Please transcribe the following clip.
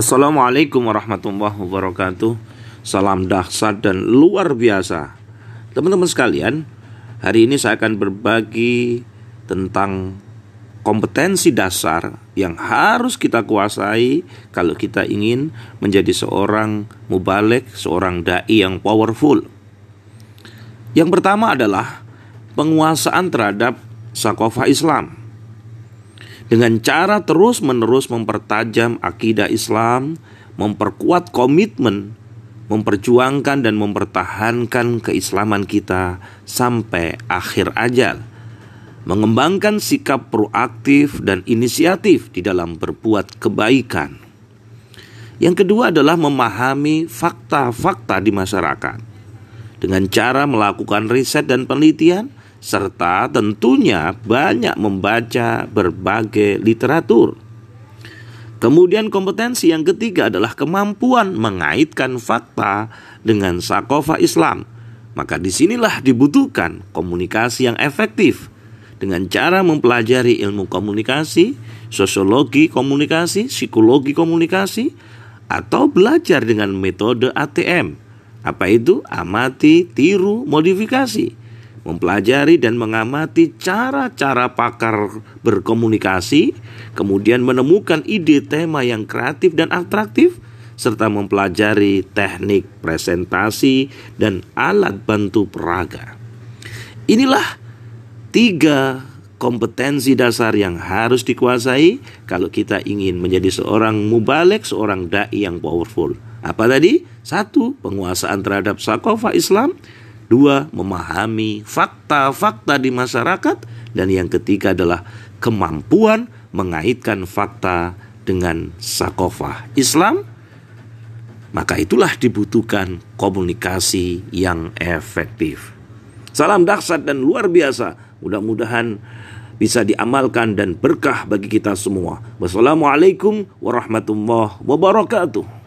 Assalamualaikum warahmatullahi wabarakatuh. Salam dahsyat dan luar biasa. Teman-teman sekalian Hari ini saya akan berbagi Tentang kompetensi dasar Yang harus kita kuasai Kalau kita ingin menjadi seorang mubalik Seorang da'i yang powerful. Yang pertama adalah Penguasaan terhadap sakofah Islam dengan cara terus-menerus mempertajam akidah Islam, memperkuat komitmen, memperjuangkan dan mempertahankan keislaman kita sampai akhir ajal, mengembangkan sikap proaktif dan inisiatif di dalam berbuat kebaikan. Yang kedua adalah memahami fakta-fakta di masyarakat dengan cara melakukan riset dan penelitian serta tentunya banyak membaca berbagai literatur. Kemudian kompetensi yang ketiga adalah kemampuan mengaitkan fakta dengan sakofa Islam. Maka di sinilah dibutuhkan komunikasi yang efektif dengan cara mempelajari ilmu komunikasi, sosiologi komunikasi, psikologi komunikasi, atau belajar dengan metode ATM. Apa itu? Amati, tiru, modifikasi mempelajari dan mengamati cara-cara pakar berkomunikasi, kemudian menemukan ide tema yang kreatif dan atraktif, serta mempelajari teknik presentasi dan alat bantu peraga. Inilah tiga kompetensi dasar yang harus dikuasai kalau kita ingin menjadi seorang mubalek, seorang dai yang powerful. Apa tadi? Satu, penguasaan terhadap sakofa Islam. Dua, memahami fakta-fakta di masyarakat. Dan yang ketiga adalah kemampuan mengaitkan fakta dengan sakofah Islam. Maka itulah dibutuhkan komunikasi yang efektif. Salam dahsyat dan luar biasa. Mudah-mudahan bisa diamalkan dan berkah bagi kita semua. Wassalamualaikum warahmatullahi wabarakatuh.